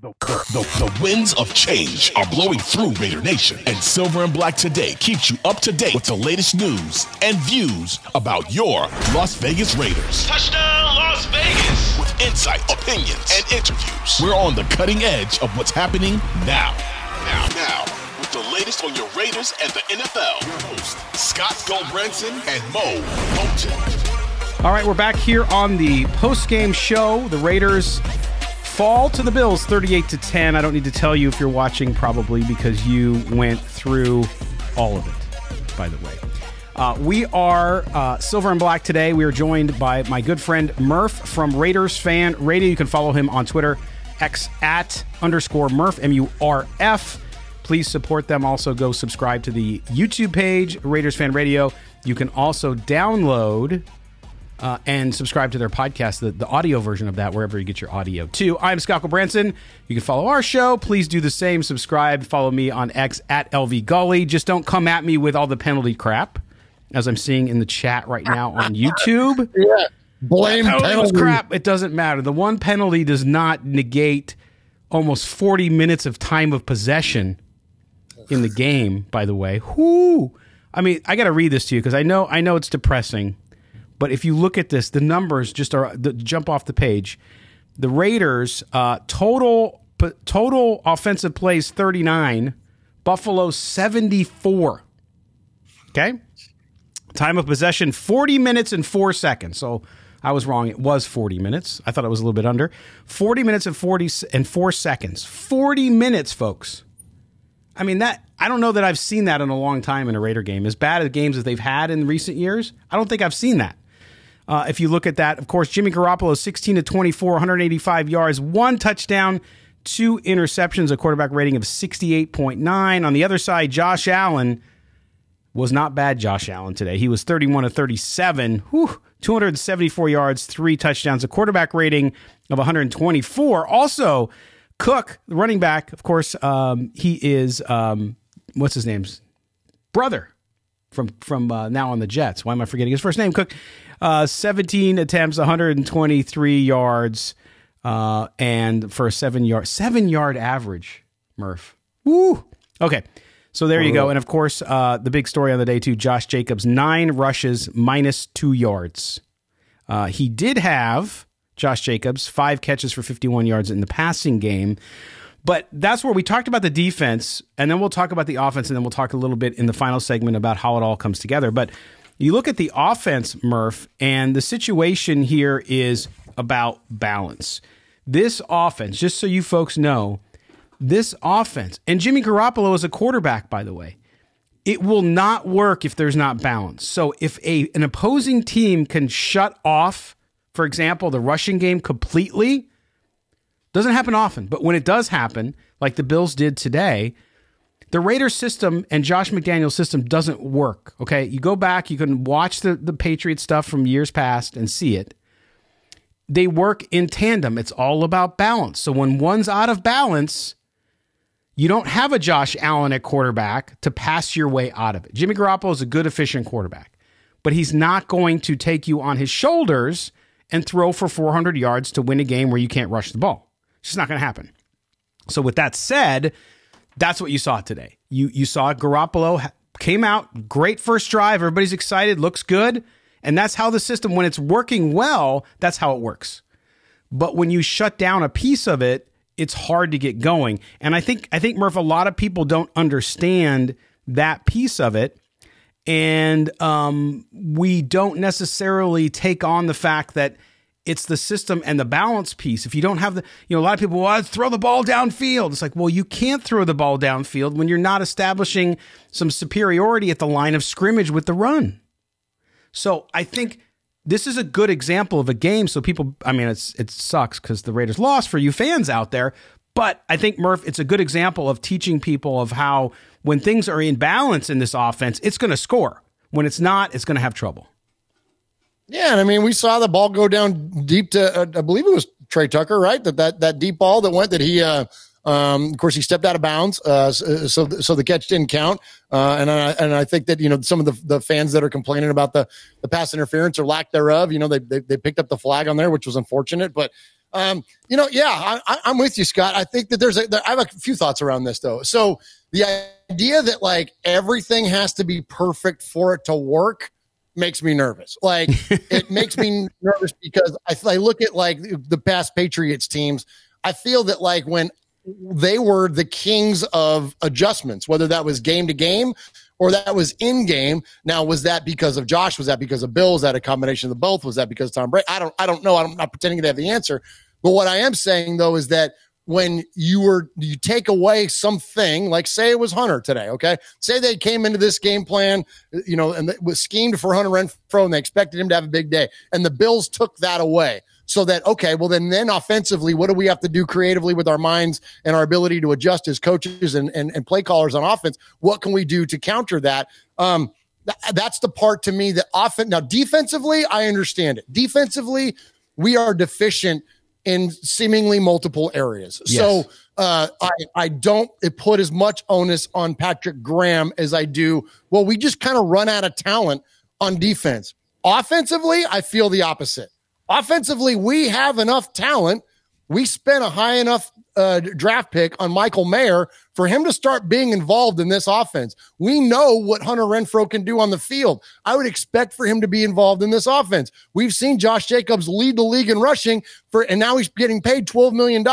The, the, the, winds of change are blowing through Raider Nation, and Silver and Black Today keeps you up to date with the latest news and views about your Las Vegas Raiders. Touchdown, Las Vegas! With insight, opinions, and interviews. We're on the cutting edge of what's happening now. Now, now, with the latest on your Raiders and the NFL. Your host, Scott Gulbransen and Mo Moton. All right, we're back here on the post-game show. The Raiders fall to the Bills 38 to 10. I don't need to tell you if you're watching, probably because you went through all of it, by the way. Uh, we are uh, Silver and Black today. We are joined by my good friend Murf from Raiders Fan Radio. You can follow him on Twitter, X at underscore Murf, M U R F. Please support them. Also, go subscribe to the YouTube page, Raiders Fan Radio. You can also download uh, and subscribe to their podcast, the, the audio version of that, wherever you get your audio too. I'm Scott Branson. You can follow our show. Please do the same. Subscribe. Follow me on X at LV Gully. Just don't come at me with all the penalty crap, as I'm seeing in the chat right now on YouTube. yeah. Blame penalty. crap. It doesn't matter. The one penalty does not negate almost 40 minutes of time of possession in the game, by the way. Whoo. I mean, I got to read this to you because I know I know it's depressing but if you look at this, the numbers just are the, jump off the page. The Raiders uh, total total offensive plays 39, Buffalo 74. Okay? Time of possession 40 minutes and 4 seconds. So I was wrong. It was 40 minutes. I thought it was a little bit under. 40 minutes and 40 and 4 seconds. 40 minutes, folks. I mean that I don't know that I've seen that in a long time in a Raider game. As bad as games as they've had in recent years, I don't think I've seen that. Uh, if you look at that, of course, Jimmy Garoppolo, 16 to 24, 185 yards, one touchdown, two interceptions, a quarterback rating of 68.9. On the other side, Josh Allen was not bad, Josh Allen, today. He was 31 to 37, whew, 274 yards, three touchdowns, a quarterback rating of 124. Also, Cook, the running back, of course, um, he is, um, what's his name's brother from from uh, now on the Jets. Why am I forgetting his first name? Cook. Uh, 17 attempts, 123 yards, uh, and for a seven yard seven yard average, Murf. Woo. Okay. So there you go. And of course, uh, the big story on the day too, Josh Jacobs, nine rushes, minus two yards. Uh, he did have Josh Jacobs, five catches for 51 yards in the passing game. But that's where we talked about the defense, and then we'll talk about the offense, and then we'll talk a little bit in the final segment about how it all comes together. But you look at the offense, Murf, and the situation here is about balance. This offense, just so you folks know, this offense, and Jimmy Garoppolo is a quarterback, by the way, it will not work if there's not balance. So if a an opposing team can shut off, for example, the rushing game completely, doesn't happen often, but when it does happen, like the Bills did today, the Raiders system and Josh McDaniel's system doesn't work. Okay. You go back, you can watch the, the Patriot stuff from years past and see it. They work in tandem. It's all about balance. So when one's out of balance, you don't have a Josh Allen at quarterback to pass your way out of it. Jimmy Garoppolo is a good, efficient quarterback, but he's not going to take you on his shoulders and throw for 400 yards to win a game where you can't rush the ball. It's just not going to happen. So, with that said, that's what you saw today. You you saw Garoppolo came out great first drive. Everybody's excited, looks good, and that's how the system when it's working well, that's how it works. But when you shut down a piece of it, it's hard to get going. And I think I think Murf, a lot of people don't understand that piece of it, and um, we don't necessarily take on the fact that it's the system and the balance piece. If you don't have the, you know, a lot of people, well, throw the ball downfield. It's like, well, you can't throw the ball downfield when you're not establishing some superiority at the line of scrimmage with the run. So I think this is a good example of a game. So people, I mean, it's it sucks because the Raiders lost for you fans out there. But I think Murf, it's a good example of teaching people of how when things are in balance in this offense, it's going to score. When it's not, it's going to have trouble. Yeah, and I mean, we saw the ball go down deep to, uh, I believe it was Tre Tucker, right? That that that deep ball that went that he, uh, um, of course, he stepped out of bounds, uh, so so the catch didn't count. Uh, and I and I think that you know some of the, the fans that are complaining about the the pass interference or lack thereof, you know, they, they they picked up the flag on there, which was unfortunate, but. Um, you know, yeah, I, am with you, Scott. I think that there's a, there, I have a few thoughts around this though. So the idea that like everything has to be perfect for it to work makes me nervous. Like it makes me nervous because I, I look at like the past Patriots teams. I feel that like when they were the kings of adjustments, whether that was game to game or that was in game. Now, was that because of Josh? Was that because of Bill? Was that a combination of the both? Was that because of Tom Brady? I don't, I don't know. I'm not pretending to have the answer. But what I am saying though is that when you were you take away something like say it was Hunter today, okay? Say they came into this game plan, you know, and it was schemed for Hunter Renfrow and they expected him to have a big day, and the Bills took that away. So that okay, well then then offensively, what do we have to do creatively with our minds and our ability to adjust as coaches and and, and play callers on offense? What can we do to counter that? Um, that's the part to me that often now defensively, I understand it. Defensively, we are deficient in seemingly multiple areas. Yes. So uh, I, I don't put as much onus on Patrick Graham as I do. Well, we just kind of run out of talent on defense. Offensively, I feel the opposite. Offensively, we have enough talent. We spent a high enough uh, draft pick on Michael Mayer for him to start being involved in this offense. We know what Hunter Renfrow can do on the field. I would expect for him to be involved in this offense. We've seen Josh Jacobs lead the league in rushing for, and now he's getting paid $12 million.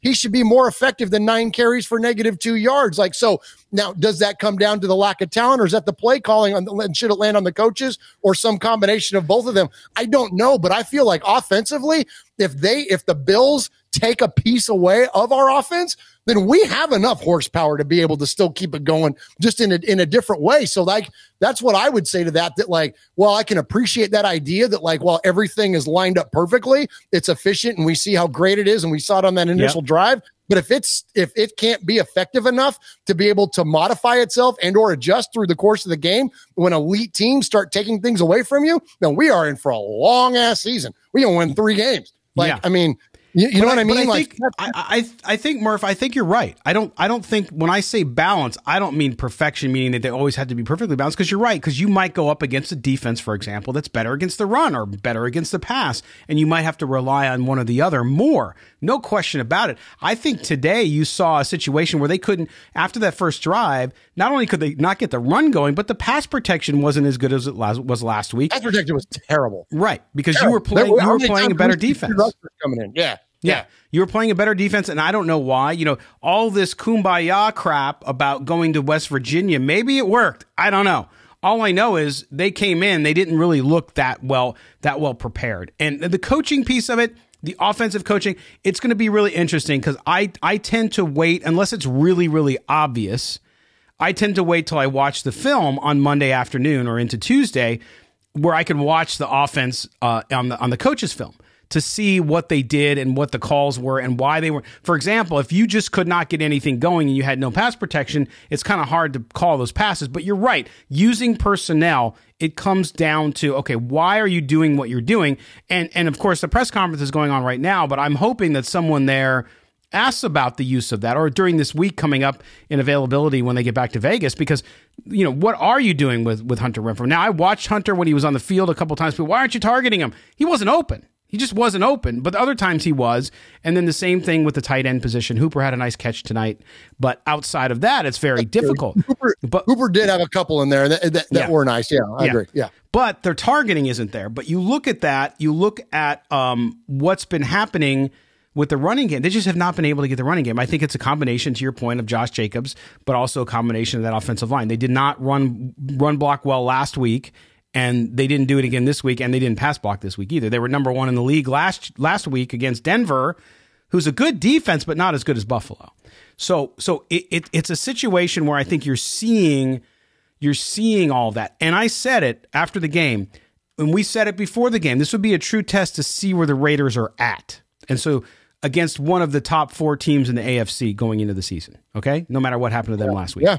He should be more effective than nine carries for negative two yards. Like, so now does that come down to the lack of talent or is that the play calling on the, should it land on the coaches or some combination of both of them? I don't know, but I feel like offensively, if they, if the Bills take a piece away of our offense, then we have enough horsepower to be able to still keep it going just in a, in a different way. So like, that's what I would say to that, that like, well, I can appreciate that idea that like, while everything is lined up perfectly, it's efficient and we see how great it is. And we saw it on that initial yep. drive. But if it's if it can't be effective enough to be able to modify itself and or adjust through the course of the game, when elite teams start taking things away from you, then we are in for a long ass season. We gonna win three games. Like, yeah. I mean, you, you know what I, mean? I like, think, I, I, I think Murf. I think you're right. I don't. I don't think when I say balance, I don't mean perfection, meaning that they always have to be perfectly balanced. Because you're right. Because you might go up against a defense, for example, that's better against the run or better against the pass, and you might have to rely on one or the other more. No question about it. I think today you saw a situation where they couldn't after that first drive. Not only could they not get the run going, but the pass protection wasn't as good as it was last week. Pass protection was terrible. Right, because terrible. you were playing. you were playing a better defense. Coming in, yeah. Yeah. You were playing a better defense, and I don't know why. You know, all this kumbaya crap about going to West Virginia, maybe it worked. I don't know. All I know is they came in, they didn't really look that well, that well prepared. And the coaching piece of it, the offensive coaching, it's going to be really interesting because I, I tend to wait, unless it's really, really obvious, I tend to wait till I watch the film on Monday afternoon or into Tuesday where I can watch the offense uh, on the on the coach's film to see what they did and what the calls were and why they were. For example, if you just could not get anything going and you had no pass protection, it's kind of hard to call those passes. But you're right. Using personnel, it comes down to okay, why are you doing what you're doing? And and of course, the press conference is going on right now. But I'm hoping that someone there asks about the use of that or during this week coming up in availability when they get back to Vegas because you know what are you doing with with Hunter Renfrow now I watched Hunter when he was on the field a couple times but why aren't you targeting him he wasn't open he just wasn't open, but the other times he was. And then the same thing with the tight end position. Hooper had a nice catch tonight, but outside of that, it's very difficult. Hooper, but, Hooper did have a couple in there that, that, that yeah. were nice. Yeah, I yeah. agree. Yeah. But their targeting isn't there. But you look at that, you look at um, what's been happening with the running game. They just have not been able to get the running game. I think it's a combination, to your point, of Josh Jacobs, but also a combination of that offensive line. They did not run run block well last week and they didn't do it again this week, and they didn't pass block this week either. They were number one in the league last last week against Denver, who's a good defense, but not as good as Buffalo. So, so it, it, it's a situation where I think you're seeing you're seeing all that. And I said it after the game. and we said it before the game, this would be a true test to see where the Raiders are at. And so against one of the top four teams in the AFC going into the season. Okay. No matter what happened to them yeah. last week. Yeah.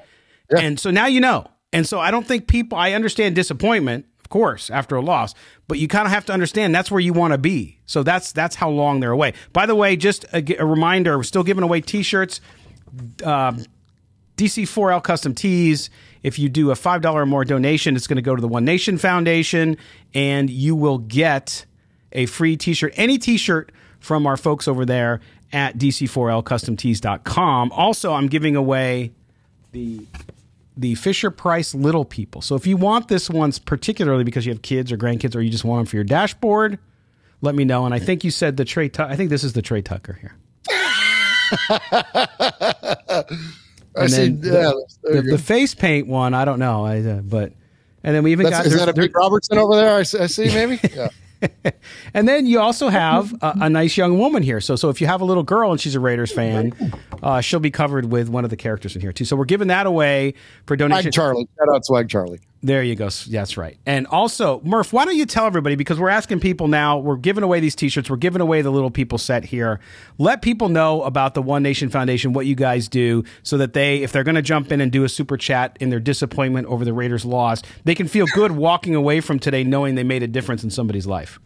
yeah. And so now you know. And so I don't think people, I understand disappointment, of course, after a loss, but you kind of have to understand that's where you want to be. So that's, that's how long they're away. By the way, just a, a reminder, we're still giving away t-shirts, uh, DC4L custom tees. If you do a $5 or more donation, it's going to go to the One Nation Foundation and you will get a free t-shirt, any t-shirt from our folks over there at dc4lcustomtees.com. Also, I'm giving away the the Fisher Price Little People. So if you want this one particularly because you have kids or grandkids or you just want them for your dashboard, let me know. And I think you said the Trey. I think this is the Tre Tucker here. and see, yeah, the, the, the, face paint one, I don't know, I, uh, but and then we even That's, got is that a big Robertson over there? I, I see, maybe. Yeah. and then you also have a, a, nice young woman here. So, so if you have a little girl and she's a Raiders fan, uh, she'll be covered with one of the characters in here too. So we're giving that away for donation. Swag Charlie, shout out Swag Charlie. There you go. That's right. And also, Murph, why don't you tell everybody because we're asking people now. We're giving away these T-shirts. We're giving away the little people set here. Let people know about the One Nation Foundation, what you guys do, so that they, if they're going to jump in and do a super chat in their disappointment over the Raiders' loss, they can feel good walking away from today knowing they made a difference in somebody's life.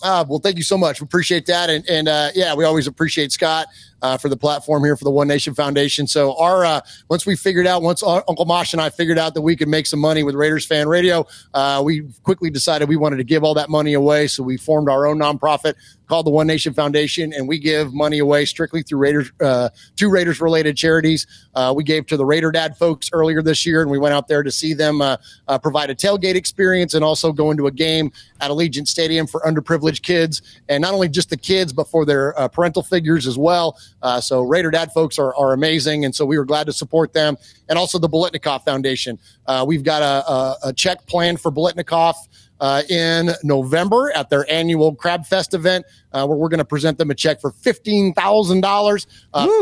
Uh, well, thank you so much. We appreciate that. And, and uh, yeah, we always appreciate Scott uh, for the platform here for the One Nation Foundation. So our uh, once we figured out, once Uncle Mosh and I figured out that we could make some money with Raiders Fan Radio, uh, we quickly decided we wanted to give all that money away. So we formed our own nonprofit called the One Nation Foundation, and we give money away strictly through Raiders, uh, two Raiders related charities. Uh, we gave to the Raider Dad folks earlier this year, and we went out there to see them uh, uh, provide a tailgate experience and also go into a game at Allegiant Stadium for underprivileged kids, and not only just the kids, but for their uh, parental figures as well. Uh, so Raider Dad folks are, are amazing, and so we were glad to support them, and also the Biletnikoff Foundation. we've got a, a, a check planned for Biletnikoff uh, in November at their annual Crab Fest event, uh, where we're going to present them a check for fifteen thousand uh, dollars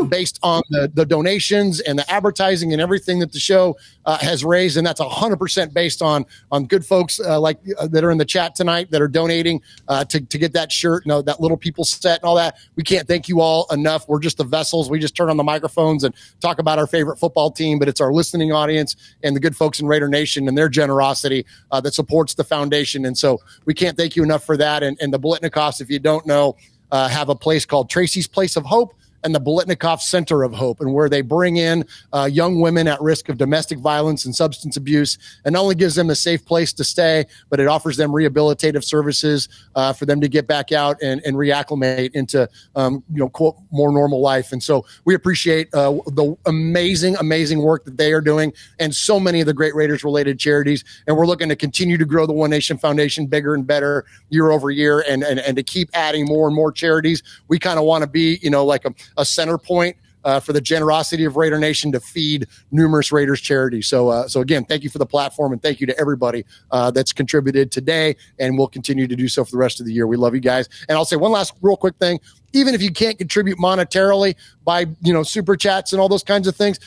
based on the, the donations and the advertising and everything that the show uh, has raised, and that's hundred percent based on on good folks uh, like uh, that are in the chat tonight that are donating to to get that shirt, you know, that little people set and all that. We can't thank you all enough. We're just the vessels. We just turn on the microphones and talk about our favorite football team, but it's our listening audience and the good folks in Raider Nation and their generosity that supports the foundation and so we can't thank you enough for that. And, and the Biletnikoffs, if you don't know, uh, have a place called Tracy's Place of Hope and the Biletnikoff Center of Hope, and where they bring in uh, young women at risk of domestic violence and substance abuse, and not only gives them a safe place to stay, but it offers them rehabilitative services uh, for them to get back out and, and reacclimate into, um, you know, quote, more normal life. And so we appreciate uh, the amazing, amazing work that they are doing, and so many of the great Raiders related charities. And we're looking to continue to grow the One Nation Foundation bigger and better year over year, and and, and to keep adding more and more charities. We kind of want to be, you know, like a a center point uh, for the generosity of Raider Nation to feed numerous Raiders charities. So, uh, so again, thank you for the platform and thank you to everybody uh, that's contributed today, and we'll continue to do so for the rest of the year. We love you guys, and I'll say one last real quick thing. Even if you can't contribute monetarily by you know super chats and all those kinds of things,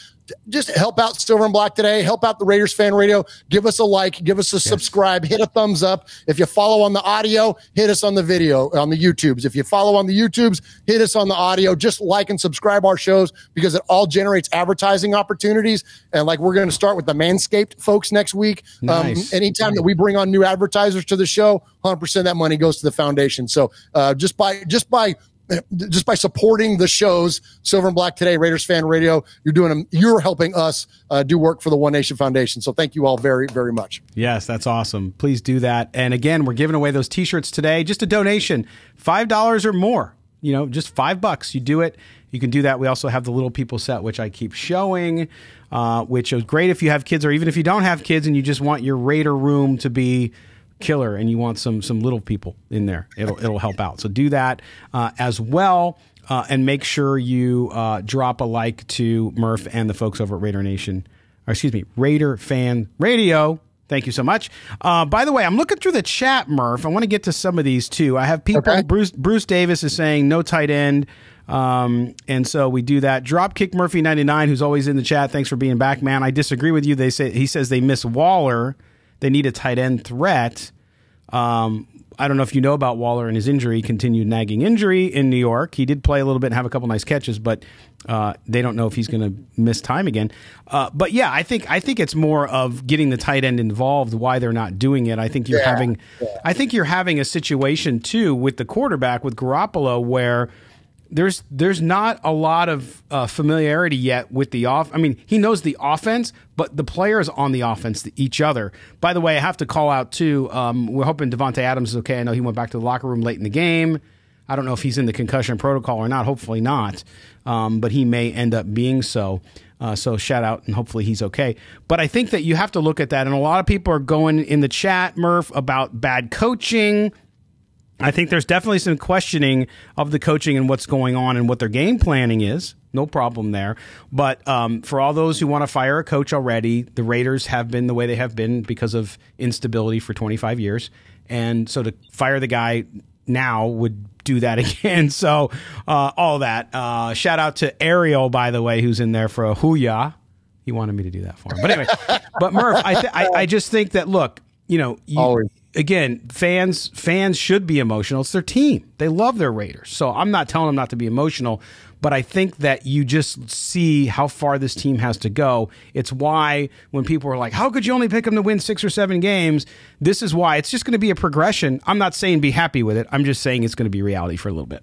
just help out Silver and Black today. Help out the Raiders Fan Radio. Give us a like. Give us a yes. subscribe. Hit a thumbs up. If you follow on the audio, hit us on the video on the YouTubes. If you follow on the YouTubes, hit us on the audio. Just like and subscribe our shows because it all generates advertising opportunities. And like we're going to start with the Manscaped folks next week. Um, nice. Um, anytime nice. that we bring on new advertisers to the show, 100% that money goes to the foundation. So uh, just by just by just by supporting the shows, Silver and Black Today, Raiders Fan Radio, you're doing you're helping us uh, do work for the One Nation Foundation. So thank you all very very much. Yes, that's awesome. Please do that. And again, we're giving away those T-shirts today. Just a donation, five dollars or more. You know, just five bucks. You do it. You can do that. We also have the Little People set, which I keep showing, uh, which is great if you have kids, or even if you don't have kids and you just want your Raider room to be killer and you want some some little people in there, it'll it'll help out. So do that uh, as well. Uh, and make sure you uh, drop a like to Murf and the folks over at Raider Nation, or excuse me, Raider Fan Radio. Thank you so much. Uh, by the way, I'm looking through the chat, Murf. I want to get to some of these too. I have people. Okay. Bruce Bruce Davis is saying no tight end. Um, and so we do that. Dropkick Murphy 99, who's always in the chat. Thanks for being back, man. I disagree with you. They say he says they miss Waller. They need a tight end threat. Um, I don't know if you know about Waller and his injury, continued nagging injury in New York. He did play a little bit and have a couple nice catches, but uh, they don't know if he's going to miss time again. Uh, but yeah, I think I think it's more of getting the tight end involved. Why they're not doing it? I think you're Yeah, having, I think you're having a situation too with the quarterback with Garoppolo where there's there's not a lot of uh, familiarity yet with the off. I mean, he knows the offense, but the players on the offense, to each other. By the way, I have to call out too. Um, we're hoping Davante Adams is okay. I know he went back to the locker room late in the game. I don't know if he's in the concussion protocol or not. Hopefully not, um, but he may end up being so. Uh, so shout out and hopefully he's okay. But I think that you have to look at that, and a lot of people are going in the chat, Murf, about bad coaching. I think there's definitely some questioning of the coaching and what's going on and what their game planning is. No problem there. But um, for all those who want to fire a coach already, the Raiders have been the way they have been because of instability for 25 years. And so to fire the guy now would do that again. So uh, all that. Uh, shout out to Ariel, by the way, who's in there for a hooyah. He wanted me to do that for him. But anyway, but Murf, I, th- I, I just think that, look, you know, you, Always. Again, fans fans should be emotional. It's their team. They love their Raiders. So I'm not telling them not to be emotional, but I think that you just see how far this team has to go. It's why when people are like, "How could you only pick them to win 6 or 7 games?" This is why it's just going to be a progression. I'm not saying be happy with it. I'm just saying it's going to be reality for a little bit.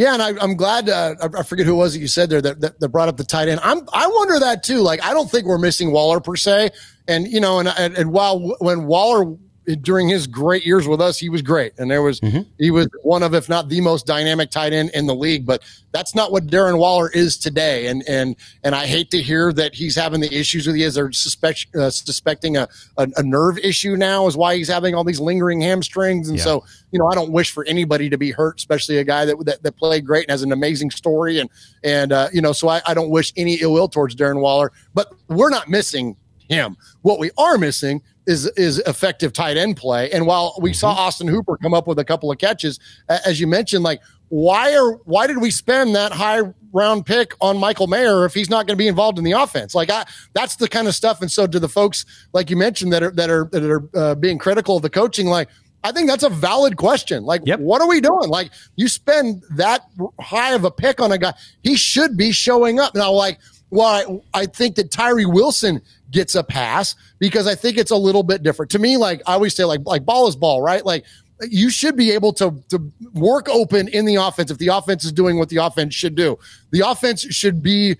Yeah, and I, I'm glad. Uh, I, I forget who it was that you said there that, that, that brought up the tight end. I'm I wonder that too. Like I don't think we're missing Waller per se, and you know, and and, and while when Waller during his great years with us, he was great, and there was he was one of, if not the most dynamic tight end in the league. But that's not what Darren Waller is today, and and and I hate to hear that he's having the issues with he is. They're suspect, uh, suspecting a, a a nerve issue now is why he's having all these lingering hamstrings, and Yeah. so you know I don't wish for anybody to be hurt, especially a guy that that, that played great and has an amazing story, and and uh, you know so I, I don't wish any ill will towards Darren Waller, but we're not missing him. What we are missing is is effective tight end play. And while we saw Austin Hooper come up with a couple of catches, as you mentioned, like why are why did we spend that high round pick on Michael Mayer if he's not going to be involved in the offense? Like I, that's the kind of stuff. And so to the folks like you mentioned that are that are that are uh, being critical of the coaching, like. I think that's a valid question. Like, Yep. what are we doing? Like, you spend that high of a pick on a guy, he should be showing up. Now, like, well, I, I think that Tyree Wilson gets a pass because I think it's a little bit different. To me, like I always say, like like ball is ball, right? Like you should be able to to work open in the offense if the offense is doing what the offense should do. The offense should be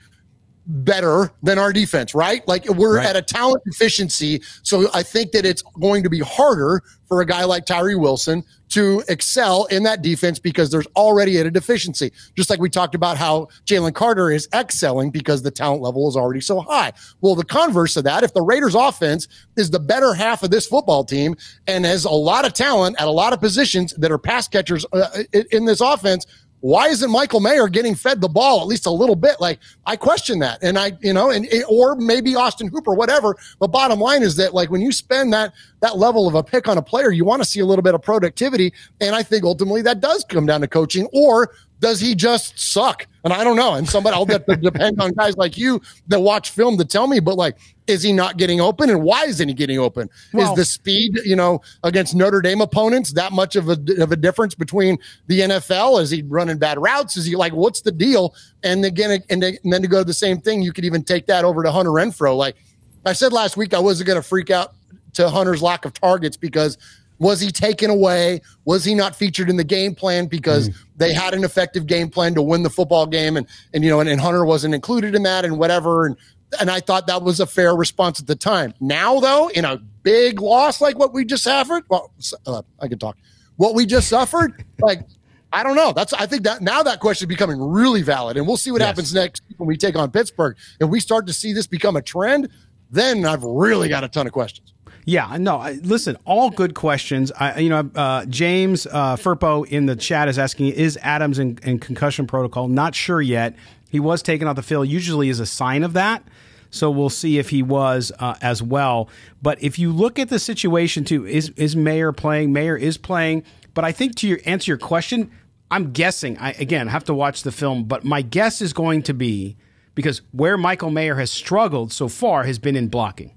better than our defense, right? Like we're Right. at a talent deficiency. So I think that it's going to be harder for a guy like Tyree Wilson to excel in that defense because there's already at a deficiency. Just like we talked about how Jalen Carter is excelling because the talent level is already so high. Well, the converse of that, if the Raiders offense is the better half of this football team and has a lot of talent at a lot of positions that are pass catchers uh, in- in this offense, why isn't Michael Mayer getting fed the ball at least a little bit? Like I question that, and I, you know, and eh, or maybe Austin Hooper, whatever. But bottom line is that like when you spend that that level of a pick on a player, you want to see a little bit of productivity, and I think ultimately that does come down to coaching, or does he just suck? And I don't know. And somebody I'll depend on guys like you that watch film to tell me. But like, is he not getting open, and why isn't he getting open? Well- is the speed, you know, against Notre Dame opponents that much of a of a difference between the NFL? Is he running bad routes? Is he like, what's the deal? And again, and, and then to go to the same thing, you could even take that over to Hunter Renfrow. Like I said last week, I wasn't going to freak out to Hunter's lack of targets because was he taken away? Was he not featured in the game plan because they had an effective game plan to win the football game and and you know and, and Hunter wasn't included in that and whatever and and I thought that was a fair response at the time. Now though, in a big loss like what we just suffered, well, uh, I can talk. What we just suffered, like I don't know. That's I think that now that question is becoming really valid, and we'll see what Yes. happens next when we take on Pittsburgh. and we start to see this become a trend, then I've really got a ton of questions. Yeah, no. I, listen, all good questions. I, you know, uh, James uh, Furpo in the chat is asking: Is Adams in, in, concussion protocol? Not sure yet. He was taken off the field. Usually, is a sign of that. So we'll see if he was uh, as well. But if you look at the situation too, is is Mayer playing? Mayer is playing. But I think to your answer your question, I'm guessing. I again have to watch the film, but my guess is going to be because where Michael Mayer has struggled so far has been in blocking.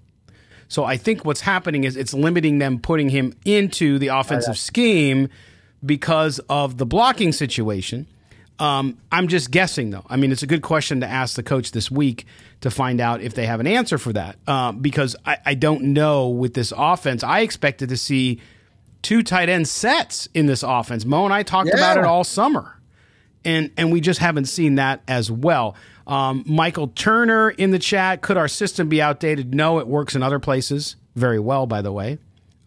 So I think what's happening is it's limiting them putting him into the offensive scheme because of the blocking situation. Um, I'm just guessing, though. I mean, it's a good question to ask the coach this week to find out if they have an answer for that. Uh, because I, I, don't know with this offense. I expected to see two tight end sets in this offense. Mo and I talked yeah. about it all summer, and and we just haven't seen that as well. Um, Michael Turner in the chat. Could our system be outdated? No, it works in other places very well, by the way.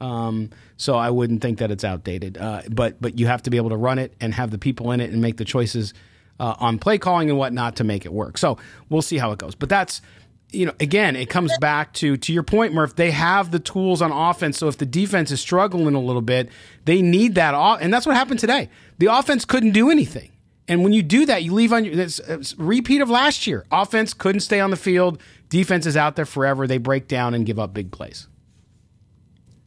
Um, so I wouldn't think that it's outdated. Uh, but but you have to be able to run it and have the people in it and make the choices uh, on play calling and whatnot to make it work. So we'll see how it goes. But that's you know again it comes back to to your point murf they have the tools on offense so if the defense is struggling a little bit they need that off and that's what happened today the offense couldn't do anything and when you do that, you leave on your repeat of last year. Offense couldn't stay on the field. Defense is out there forever. They break down and give up big plays.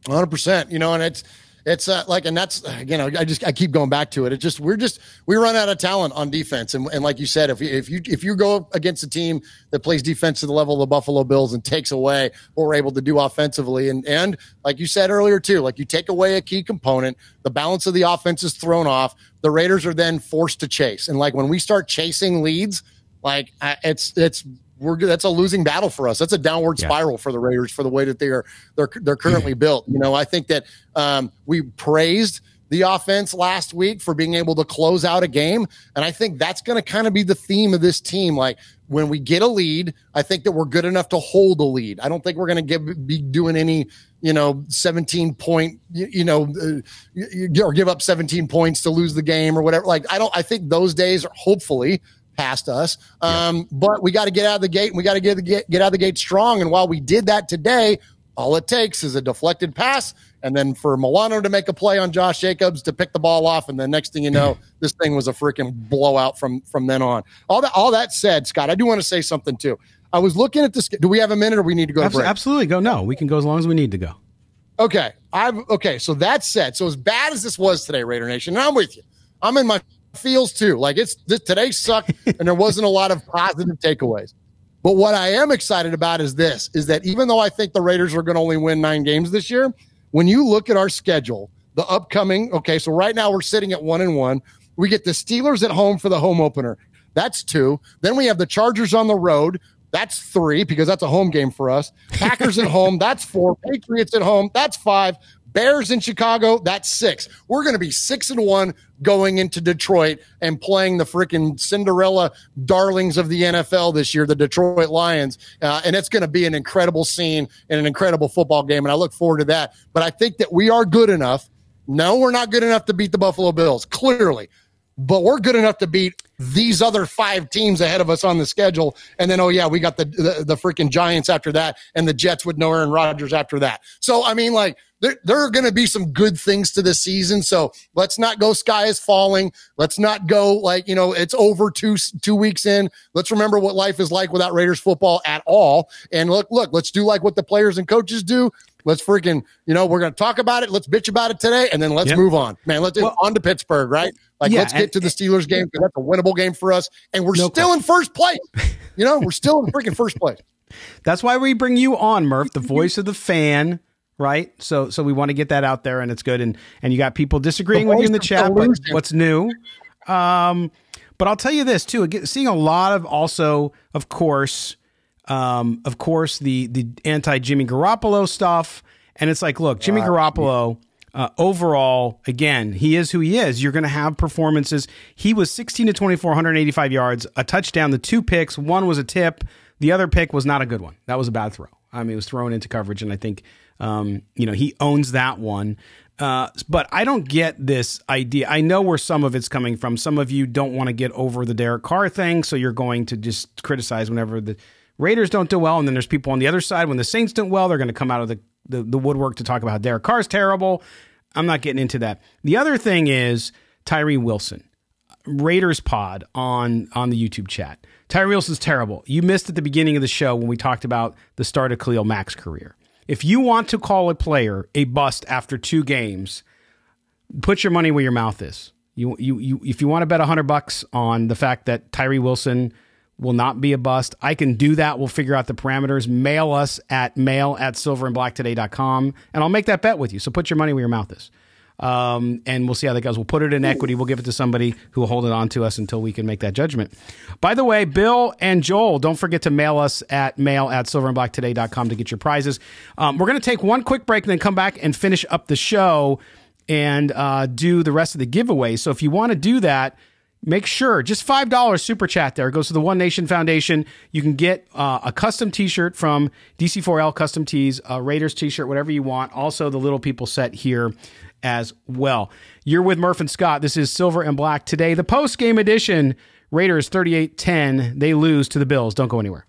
100%. You know, and it's it's uh, like, and that's you know, I just I keep going back to it. It just we're just we run out of talent on defense, and, and like you said, if you, if you if you go against a team that plays defense to the level of the Buffalo Bills and takes away what we're able to do offensively, and and like you said earlier too, like you take away a key component, the balance of the offense is thrown off. The Raiders are then forced to chase, and like when we start chasing leads, like it's it's we're that's a losing battle for us. That's a downward yeah. spiral for the Raiders for the way that they are they're they're currently built. You know, I think that um, we praised the offense last week for being able to close out a game, and I think that's going to kind of be the theme of this team. Like when we get a lead, I think that we're good enough to hold a lead. I don't think we're going to give be doing any you know 17 point you, you know uh, or give up 17 points to lose the game or whatever. Like I don't. I think those days are hopefully past us. Um, yeah. But we got to get out of the gate and we got to get, get, get out of the gate strong. And while we did that today, all it takes is a deflected pass and then for Milano to make a play on Josh Jacobs to pick the ball off, and the next thing you know, this thing was a freaking blowout from from then on. All that all that said, Scott, I do want to say something too. I was looking at this. Do we have a minute, or we need to go? Absolutely, to absolutely go. No, we can go as long as we need to go. Okay, I've okay. So that said, so as bad as this was today, Raider Nation, and I'm with you. I'm in my feels too. Like it's this, today sucked and there wasn't a lot of positive takeaways. But what I am excited about is this is that even though I think the Raiders are going to only win 9 games this year, when you look at our schedule, the upcoming, okay, so right now we're sitting at 1 and 1. We get the Steelers at home for the home opener. That's 2. Then we have the Chargers on the road. That's 3 because that's a home game for us. Packers at home, that's 4. Patriots at home, that's 5. Bears in Chicago, that's six. We're going to be six and one going into Detroit and playing the freaking Cinderella darlings of the NFL this year, the Detroit Lions. Uh, and it's going to be an incredible scene and an incredible football game. And I look forward to that. But I think that we are good enough. No, we're not good enough to beat the Buffalo Bills, clearly. But we're good enough to beat these other five teams ahead of us on the schedule. And then, oh, yeah, we got the, the, the freaking Giants after that and the Jets with no Aaron Rodgers after that. So, I mean, like, there, there are going to be some good things to this season. So let's not go sky is falling. Let's not go like, you know, it's over two, two weeks in. Let's remember what life is like without Raiders football at all. And look, look, let's do like what the players and coaches do. Let's freaking, you know, we're going to talk about it. Let's bitch about it today and then let's yep. move on, man. Let's well, on to Pittsburgh, right? Like, yeah, let's get and, to the Steelers game because that's a winnable game for us. And we're no still in first place. You know, we're still in freaking first place. That's why we bring you on, Murf, the voice of the fan right? So so we want to get that out there, and it's good. And and you got people disagreeing with you in the chat, but what's new? Um, but I'll tell you this too: seeing a lot of also, of course, um, of course, the the anti Jimmy Garoppolo stuff, and it's like, look, Jimmy uh, Garoppolo. Uh, overall, again, he is who he is. You're going to have performances. He was 16 to 24, 185 yards, a touchdown, the two picks. One was a tip. The other pick was not a good one. That was a bad throw. I mean, it was thrown into coverage, and I think um, you know, he owns that one. Uh, but I don't get this idea. I know where some of it's coming from. Some of you don't want to get over the Derek Carr thing, so you're going to just criticize whenever the Raiders don't do well, and then there's people on the other side when the Saints don't well, they're going to come out of the the, the woodwork to talk about Derek Carr's terrible. I'm not getting into that. The other thing is Tyree Wilson, Raiders Pod on on the YouTube chat. Tyree Wilson's terrible. You missed at the beginning of the show when we talked about the start of Khalil Mack's career. If you want to call a player a bust after two games, put your money where your mouth is. You you you if you want to bet 100 bucks on the fact that Tyree Wilson will not be a bust, I can do that. We'll figure out the parameters. Mail us at mail at silverandblacktoday.com and I'll make that bet with you. So put your money where your mouth is. Um, and we'll see how that goes. We'll put it in equity. We'll give it to somebody who will hold it on to us until we can make that judgment. By the way, Bill and Joel, don't forget to mail us at mail at silverandblacktoday.com to get your prizes. Um, we're going to take one quick break and then come back and finish up the show and uh, do the rest of the giveaway. So if you want to do that, make sure just five dollars super chat there. It goes to the one nation foundation. You can get uh, a custom t-shirt from dc4l custom tees a raiders t-shirt whatever you want. Also the little people set here as well. You're with murf and scott. This is silver and black today. The post game edition raiders 38-10 they lose to the bills. Don't go anywhere